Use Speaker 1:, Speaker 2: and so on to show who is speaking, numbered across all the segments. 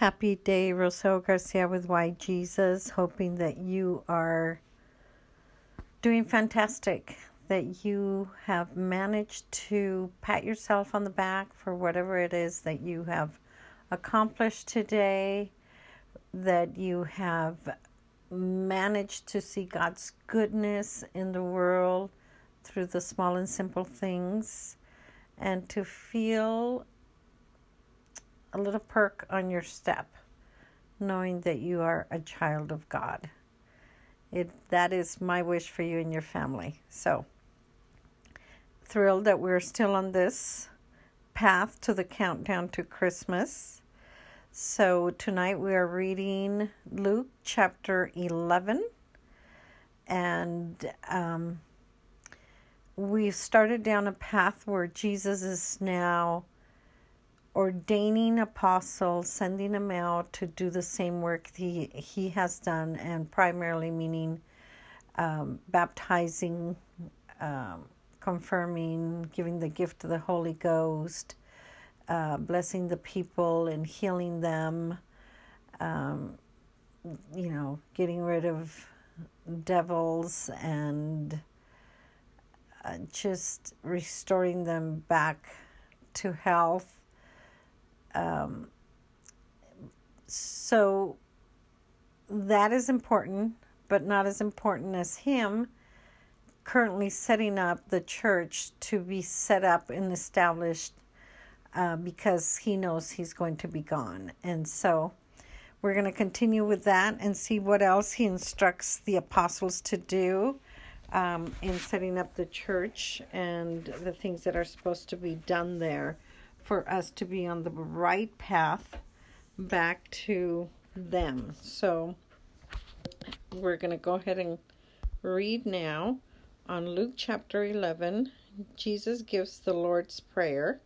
Speaker 1: Happy day, Rosario Garcia with Why Jesus. Hoping that you are doing fantastic, that you have managed to pat yourself on the back for whatever it is that you have accomplished today, that you have managed to see God's goodness in the world through the small and simple things, and to feel a little perk on your step, knowing that you are a child of God. It that is my wish for you and your family. So thrilled that we're still on this path to the countdown to Christmas. So tonight we are reading Luke chapter 11 and um, we started down a path where Jesus is now ordaining apostles, sending them out to do the same work he, he has done, and primarily meaning um, baptizing, um, confirming, giving the gift of the Holy Ghost, uh, blessing the people and healing them, um, you know, getting rid of devils and uh, just restoring them back to health um, so that is important, but not as important as him currently setting up the church to be set up and established uh, because he knows he's going to be gone. And so we're going to continue with that and see what else he instructs the apostles to do um, in setting up the church and the things that are supposed to be done there for us to be on the right path back to them. So we're going to go ahead and read now on Luke chapter 11. Jesus gives the Lord's Prayer.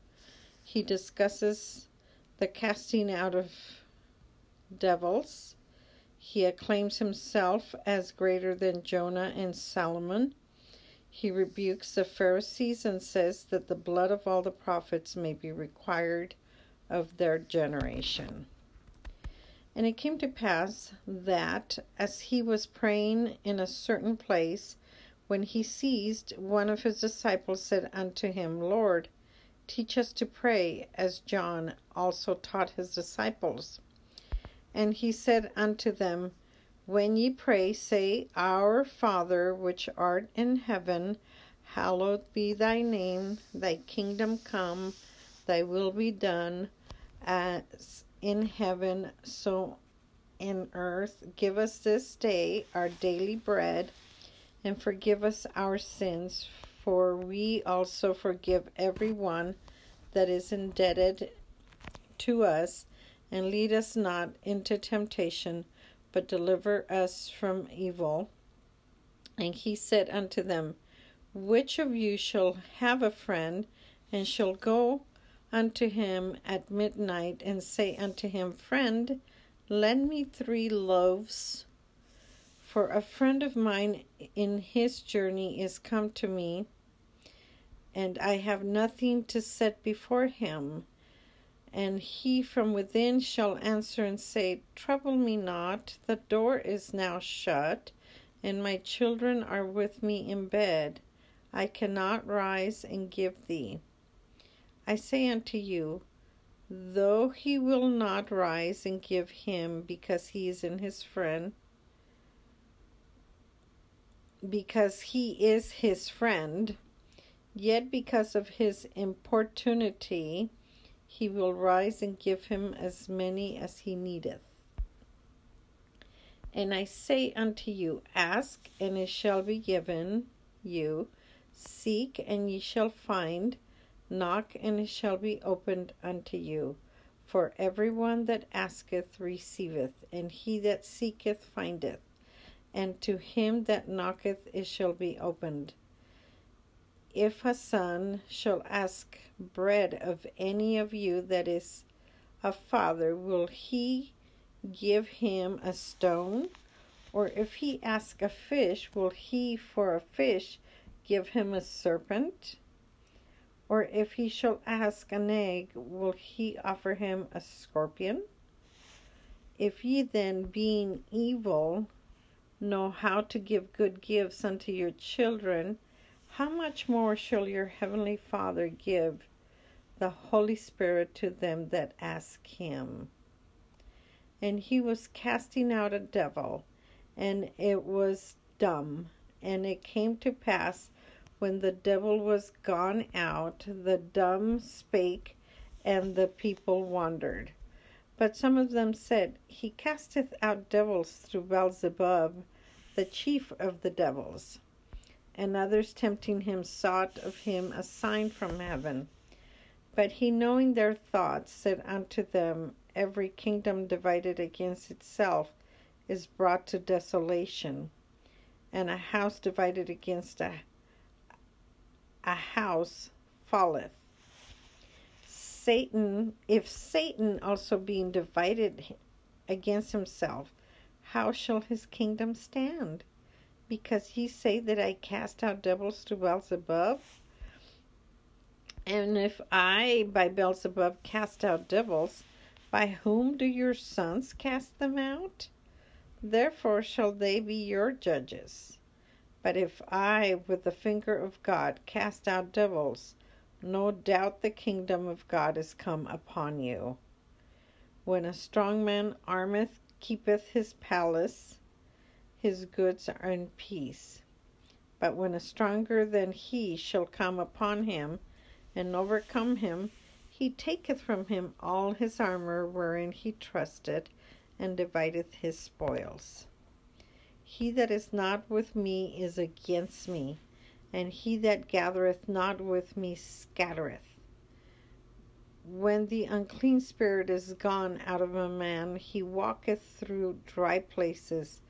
Speaker 1: He discusses the casting out of devils. He acclaims himself as greater than Jonah and Solomon. He rebukes the Pharisees and says that the blood of all the prophets may be required of their generation. And it came to pass that, as he was praying in a certain place, when he ceased, one of his disciples said unto him, Lord, teach us to pray, as John also taught his disciples. And he said unto them, when ye pray, say, Our Father which art in heaven, hallowed be thy name, thy kingdom come, thy will be done, as in heaven, so in earth. Give us this day our daily bread, and forgive us our sins, for we also forgive every one that is indebted to us, and lead us not into temptation but deliver us from evil. And he said unto them, Which of you shall have a friend, and shall go unto him at midnight, and say unto him, Friend, lend me three loaves? For a friend of mine in his journey is come to me, and I have nothing to set before him. And he from within shall answer and say, Trouble me not, the door is now shut, and my children are with me in bed. I cannot rise and give thee. I say unto you, though he will not rise and give him because he is in his friend, because he is his friend, yet because of his importunity, he will rise and give him as many as he needeth. And I say unto you, Ask, and it shall be given you. Seek, and ye shall find. Knock, and it shall be opened unto you. For every one that asketh receiveth, and he that seeketh findeth, and to him that knocketh it shall be opened. If a son shall ask bread of any of you that is a father, will he give him a stone? Or if he ask a fish, will he for a fish give him a serpent? Or if he shall ask an egg, will he offer him a scorpion? If ye then, being evil, know how to give good gifts unto your children, how much more shall your heavenly Father give the Holy Spirit to them that ask him? And he was casting out a devil, and it was dumb. And it came to pass, when the devil was gone out, the dumb spake, and the people wondered. But some of them said, He casteth out devils through Beelzebub, the chief of the devils. And others tempting him sought of him a sign from heaven. But he, knowing their thoughts, said unto them, Every kingdom divided against itself is brought to desolation, and a house divided against a, a house falleth. Satan, if Satan also being divided against himself, how shall his kingdom stand? Because ye say that I cast out devils through Beelzebub? And if I by Beelzebub cast out devils, by whom do your sons cast them out? Therefore shall they be your judges. But if I with the finger of God cast out devils, no doubt the kingdom of God is come upon you. When a strong man armeth, keepeth his palace, his goods are in peace. But when a stronger than he shall come upon him, and overcome him, he taketh from him all his armor wherein he trusted, and divideth his spoils. He that is not with me is against me and he that gathereth not with me scattereth. When the unclean spirit is gone out of a man, he walketh through dry places,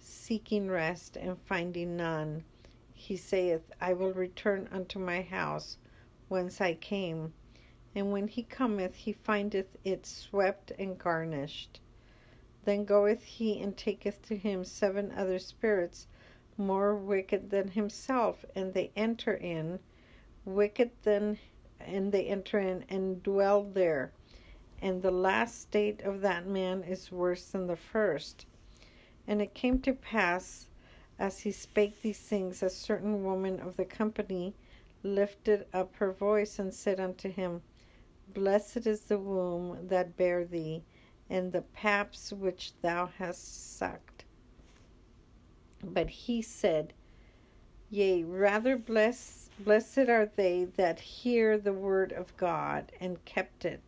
Speaker 1: seeking rest, and finding none. He saith, I will return unto my house whence I came. And when he cometh, he findeth it swept and garnished. Then goeth he and taketh to him seven other spirits more wicked than himself, and they enter in, wicked than, and they enter in and dwell there. And the last state of that man is worse than the first. And it came to pass, as he spake these things, a certain woman of the company lifted up her voice and said unto him, Blessed is the womb that bare thee, and the paps which thou hast sucked. But he said, Yea, rather bless, blessed are they that hear the word of God and kept it.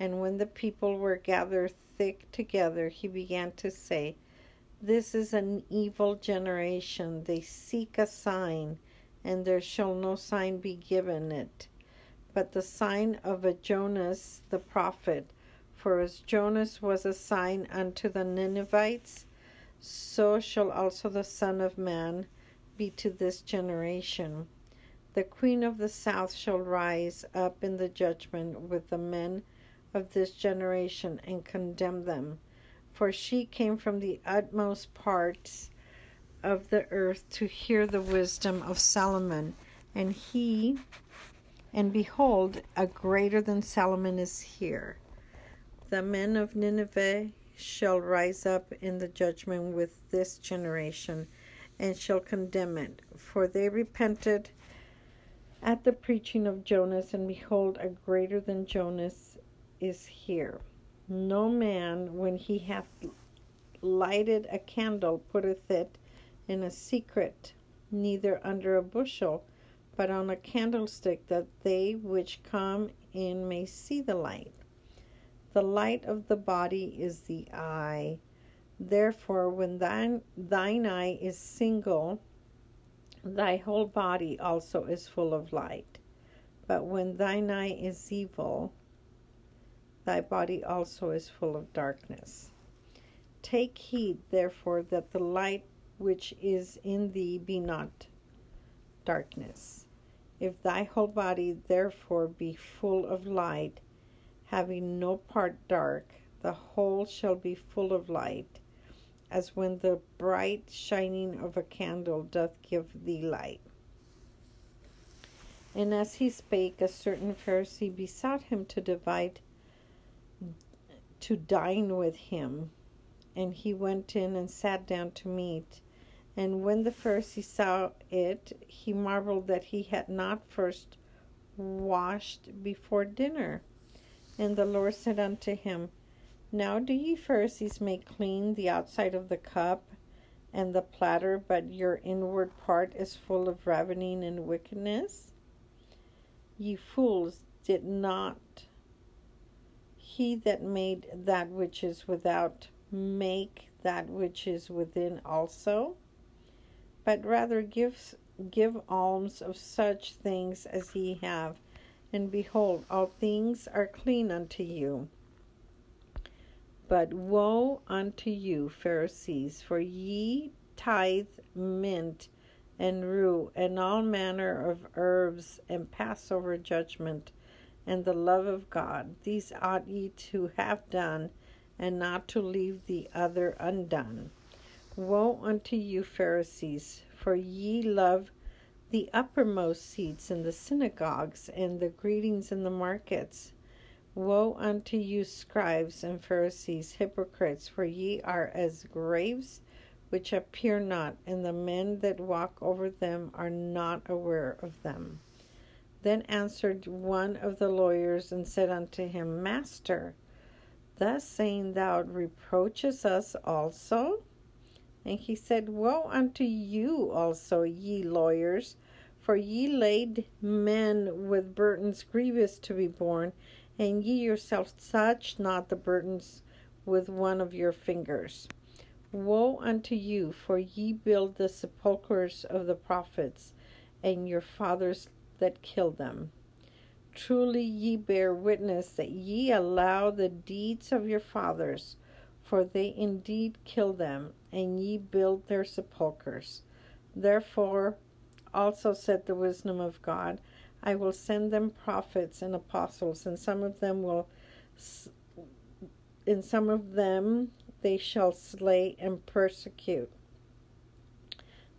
Speaker 1: And when the people were gathered thick together, he began to say, This is an evil generation. They seek a sign, and there shall no sign be given it, but the sign of a Jonas the prophet. For as Jonas was a sign unto the Ninevites, so shall also the Son of Man be to this generation. The Queen of the South shall rise up in the judgment with the men of this generation and condemn them. For she came from the utmost parts of the earth to hear the wisdom of Solomon. And he, and behold, a greater than Solomon is here. The men of Nineveh shall rise up in the judgment with this generation and shall condemn it. For they repented at the preaching of Jonas, and behold, a greater than Jonas is here. No man, when he hath lighted a candle, putteth it in a secret, neither under a bushel, but on a candlestick, that they which come in may see the light. The light of the body is the eye. Therefore, when thine, thine eye is single, thy whole body also is full of light. But when thine eye is evil, thy body also is full of darkness. Take heed, therefore, that the light which is in thee be not darkness. If thy whole body therefore be full of light, having no part dark, the whole shall be full of light, as when the bright shining of a candle doth give thee light. And as he spake, a certain Pharisee besought him to divide to dine with him. and he went in and sat down to meat. And when the Pharisee saw it, he marveled that he had not first washed before dinner. And the Lord said unto him, Now do ye Pharisees make clean the outside of the cup and the platter, but your inward part is full of ravening and wickedness? Ye fools, did not he that made that which is without make that which is within also? But rather give, give alms of such things as ye have, and behold, all things are clean unto you. But woe unto you, Pharisees, for ye tithe mint and rue and all manner of herbs and pass over judgment and the love of God. These ought ye to have done, and not to leave the other undone. Woe unto you, Pharisees, for ye love the uppermost seats in the synagogues and the greetings in the markets. Woe unto you, scribes and Pharisees, hypocrites, for ye are as graves which appear not, and the men that walk over them are not aware of them. Then answered one of the lawyers and said unto him, Master, thus saying thou reproachest us also? And he said, Woe unto you also, ye lawyers, for ye lade men with burdens grievous to be borne, and ye yourselves touch not the burdens with one of your fingers. Woe unto you, for ye build the sepulchres of the prophets, and your fathers that kill them. Truly ye bear witness that ye allow the deeds of your fathers, for they indeed kill them, and ye build their sepulchres. Therefore also said the wisdom of God, I will send them prophets and apostles, and some of them will, in some of them they shall slay and persecute,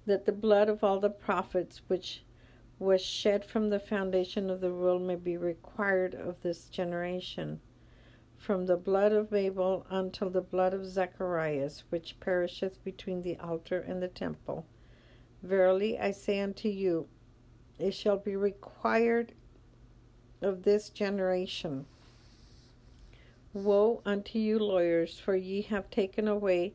Speaker 1: that the blood of all the prophets which was shed from the foundation of the world may be required of this generation. From the blood of Abel until the blood of Zacharias, which perisheth between the altar and the temple. Verily I say unto you, it shall be required of this generation. Woe unto you, lawyers, for ye have taken away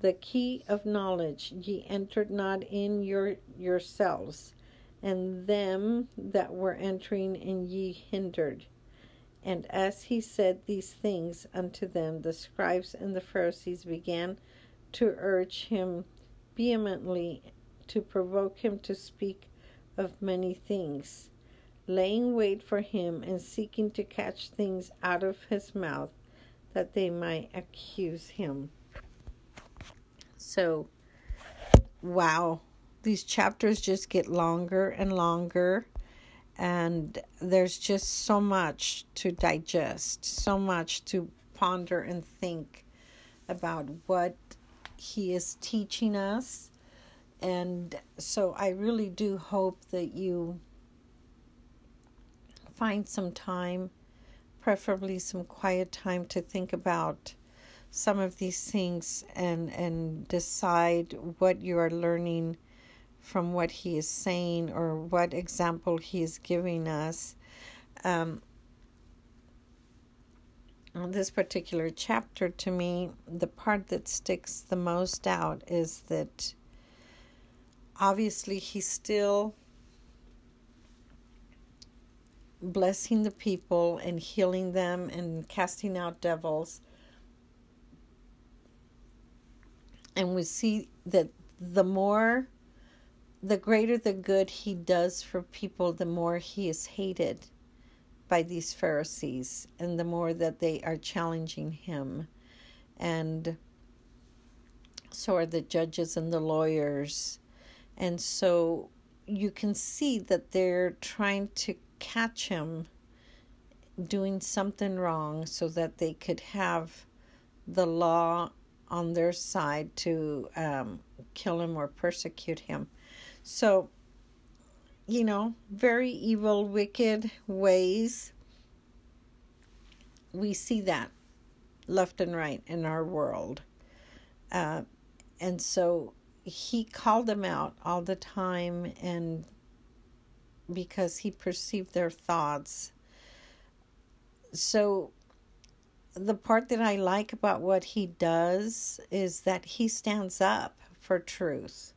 Speaker 1: the key of knowledge. Ye entered not in your yourselves and them that were entering, and ye hindered. And as he said these things unto them, the scribes and the Pharisees began to urge him vehemently to provoke him to speak of many things, laying wait for him and seeking to catch things out of his mouth that they might accuse him. So, wow these chapters just get longer and longer and there's just so much to digest so much to ponder and think about what he is teaching us. And so i really do hope that you find some time preferably some quiet time to think about some of these things and and decide what you are learning from what he is saying or what example he is giving us. Um, this particular chapter, to me, the part that sticks the most out is that obviously he's still blessing the people and healing them and casting out devils. And we see that the more the greater the good he does for people, the more he is hated by these Pharisees and the more that they are challenging him. And so are the judges and the lawyers. And so you can see that they're trying to catch him doing something wrong so that they could have the law on their side to um, kill him or persecute him. So, you know, very evil, wicked ways. We see that left and right in our world. Uh, and so he called them out all the time and because he perceived their thoughts. So the part that I like about what he does is that he stands up for truth.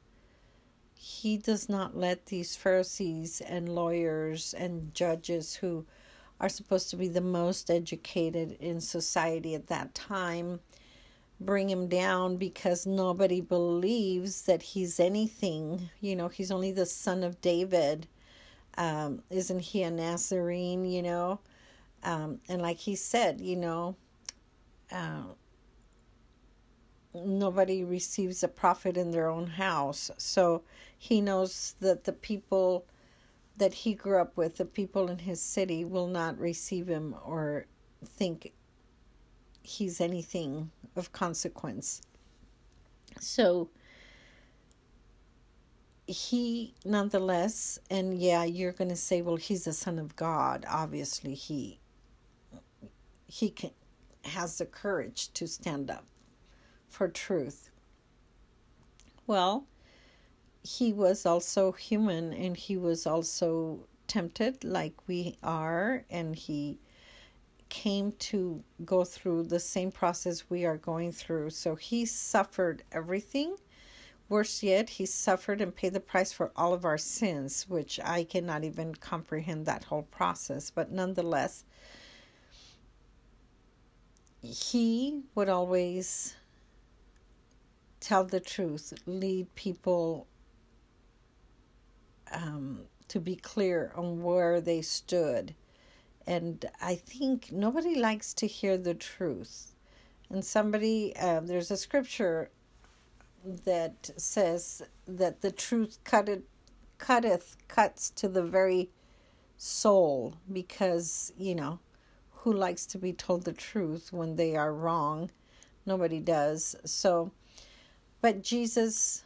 Speaker 1: He does not let these Pharisees and lawyers and judges who are supposed to be the most educated in society at that time bring him down because nobody believes that he's anything. You know, he's only the son of David. Um, isn't he a Nazarene, you know? Um, and like he said, you know, uh, nobody receives a prophet in their own house. So he knows that the people that he grew up with, the people in his city, will not receive him or think he's anything of consequence. So he nonetheless and yeah you're going to say well he's the son of god obviously he he can has the courage to stand up for truth. Well he was also human and he was also tempted like we are and he came to go through the same process we are going through. So he suffered everything. Worse yet he suffered and paid the price for all of our sins which i cannot even comprehend that whole process. But nonetheless he would always tell the truth lead people um, to be clear on where they stood. And I think nobody likes to hear the truth. And somebody, uh, there's a scripture that says that the truth cutteth, cutteth, cuts to the very soul because, you know, who likes to be told the truth when they are wrong? Nobody does. So, but Jesus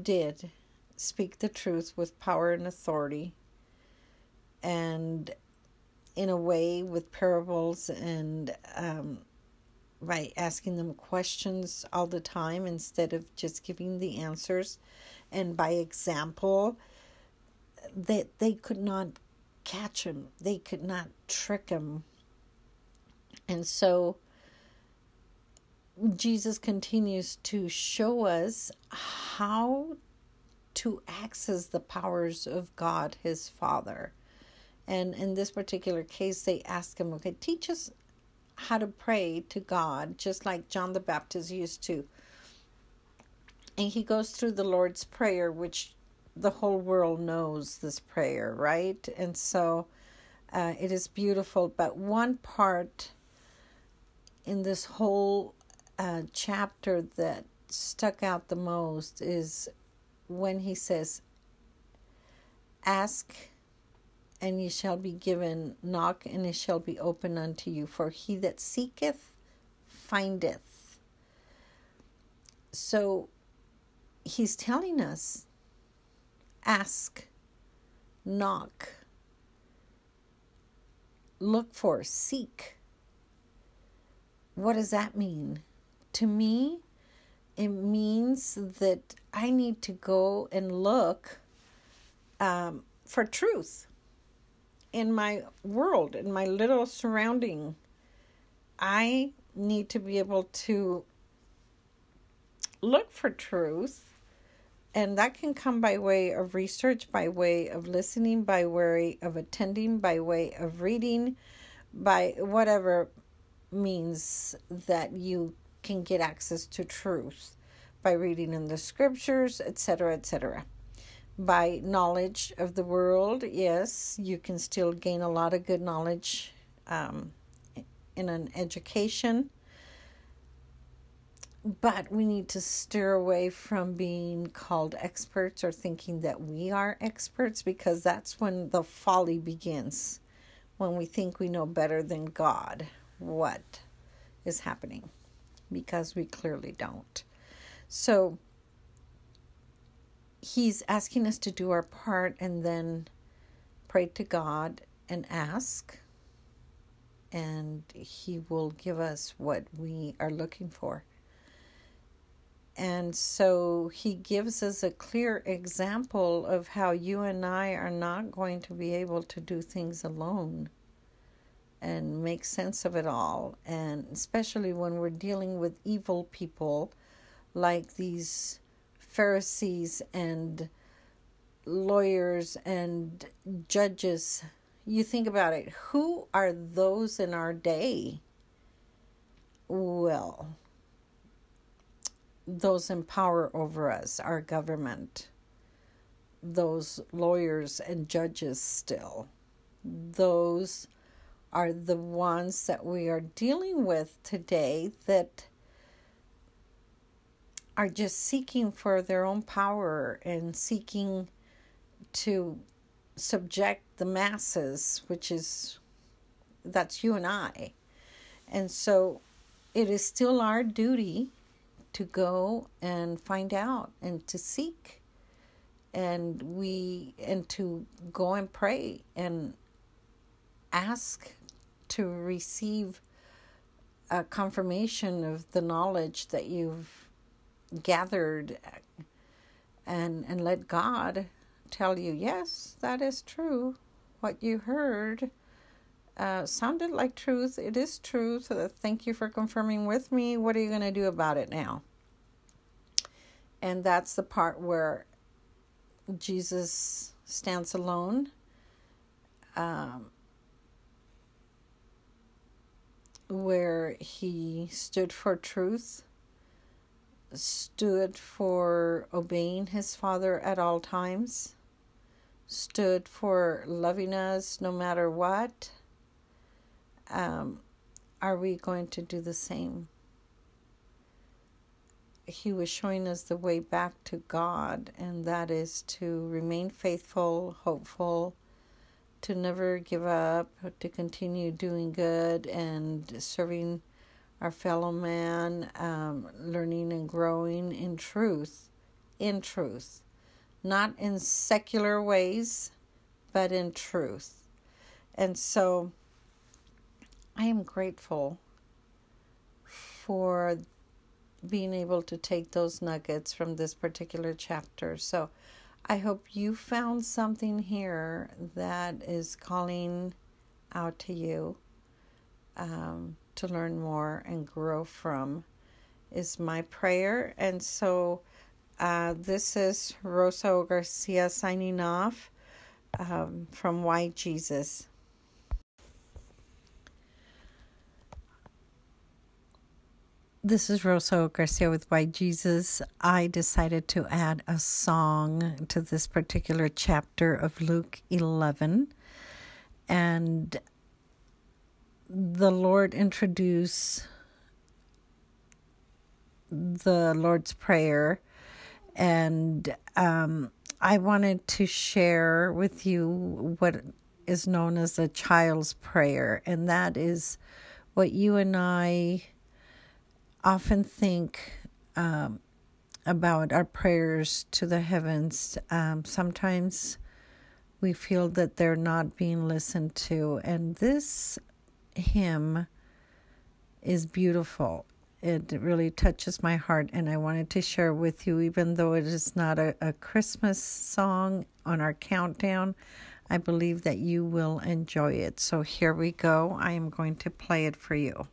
Speaker 1: did speak the truth with power and authority and in a way with parables and um, by asking them questions all the time instead of just giving the answers. And by example that they, they could not catch him. They could not trick him. And so jesus continues to show us how to access the powers of God, his Father. And in this particular case, they ask him, okay, teach us how to pray to God, just like John the Baptist used to. And he goes through the Lord's Prayer, which the whole world knows this prayer, right? And so uh, it is beautiful. But one part in this whole uh, chapter that stuck out the most is when he says, Ask and ye shall be given, knock and it shall be open unto you. For he that seeketh findeth. So he's telling us ask, knock, look for, seek. What does that mean? To me, it means that I need to go and look um, for truth in my world, in my little surrounding. I need to be able to look for truth. And that can come by way of research, by way of listening, by way of attending, by way of reading, by whatever means that you can get access to truth by reading in the scriptures, etc., etc. By knowledge of the world, yes, you can still gain a lot of good knowledge um, in an education. But we need to steer away from being called experts or thinking that we are experts because that's when the folly begins. When we think we know better than God what is happening because we clearly don't. So he's asking us to do our part and then pray to God and ask, and he will give us what we are looking for. And so he gives us a clear example of how you and I are not going to be able to do things alone and make sense of it all. And especially when we're dealing with evil people like these Pharisees and lawyers and judges. You think about it, who are those in our day? Well, those in power over us, our government, those lawyers and judges still. Those are the ones that we are dealing with today that are just seeking for their own power and seeking to subject the masses, which is that's you and I. And so it is still our duty to go and find out and to seek and we and to go and pray and ask to receive a confirmation of the knowledge that you've gathered and and let God tell you yes that is true. What you heard uh, sounded like truth. It is truth uh, thank you for confirming with me. What are you going to do about it now? And that's the part where Jesus stands alone um, where he stood for truth, stood for obeying his Father at all times, stood for loving us no matter what. Um, are we going to do the same? He was showing us the way back to God, and that is to remain faithful, hopeful, to never give up, to continue doing good and serving our fellow man, um, learning and growing in truth, in truth, not in secular ways, but in truth. And so I am grateful for being able to take those nuggets from this particular chapter. So I hope you found something here that is calling out to you um, to learn more and grow from, is my prayer. And so uh, this is Rosa Garcia signing off um, from Why Jesus. This is Rosa Garcia with Why Jesus. I decided to add a song to this particular chapter of Luke 11. And the Lord introduced the Lord's Prayer. And um, I wanted to share with you what is known as a child's prayer. And that is what you and I often think um, about our prayers to the heavens. Um, sometimes we feel that they're not being listened to, and this hymn is beautiful. It really touches my heart, and I wanted to share with you, even though it is not a, a Christmas song on our countdown. I believe that you will enjoy it. So here we go. I am going to play it for you.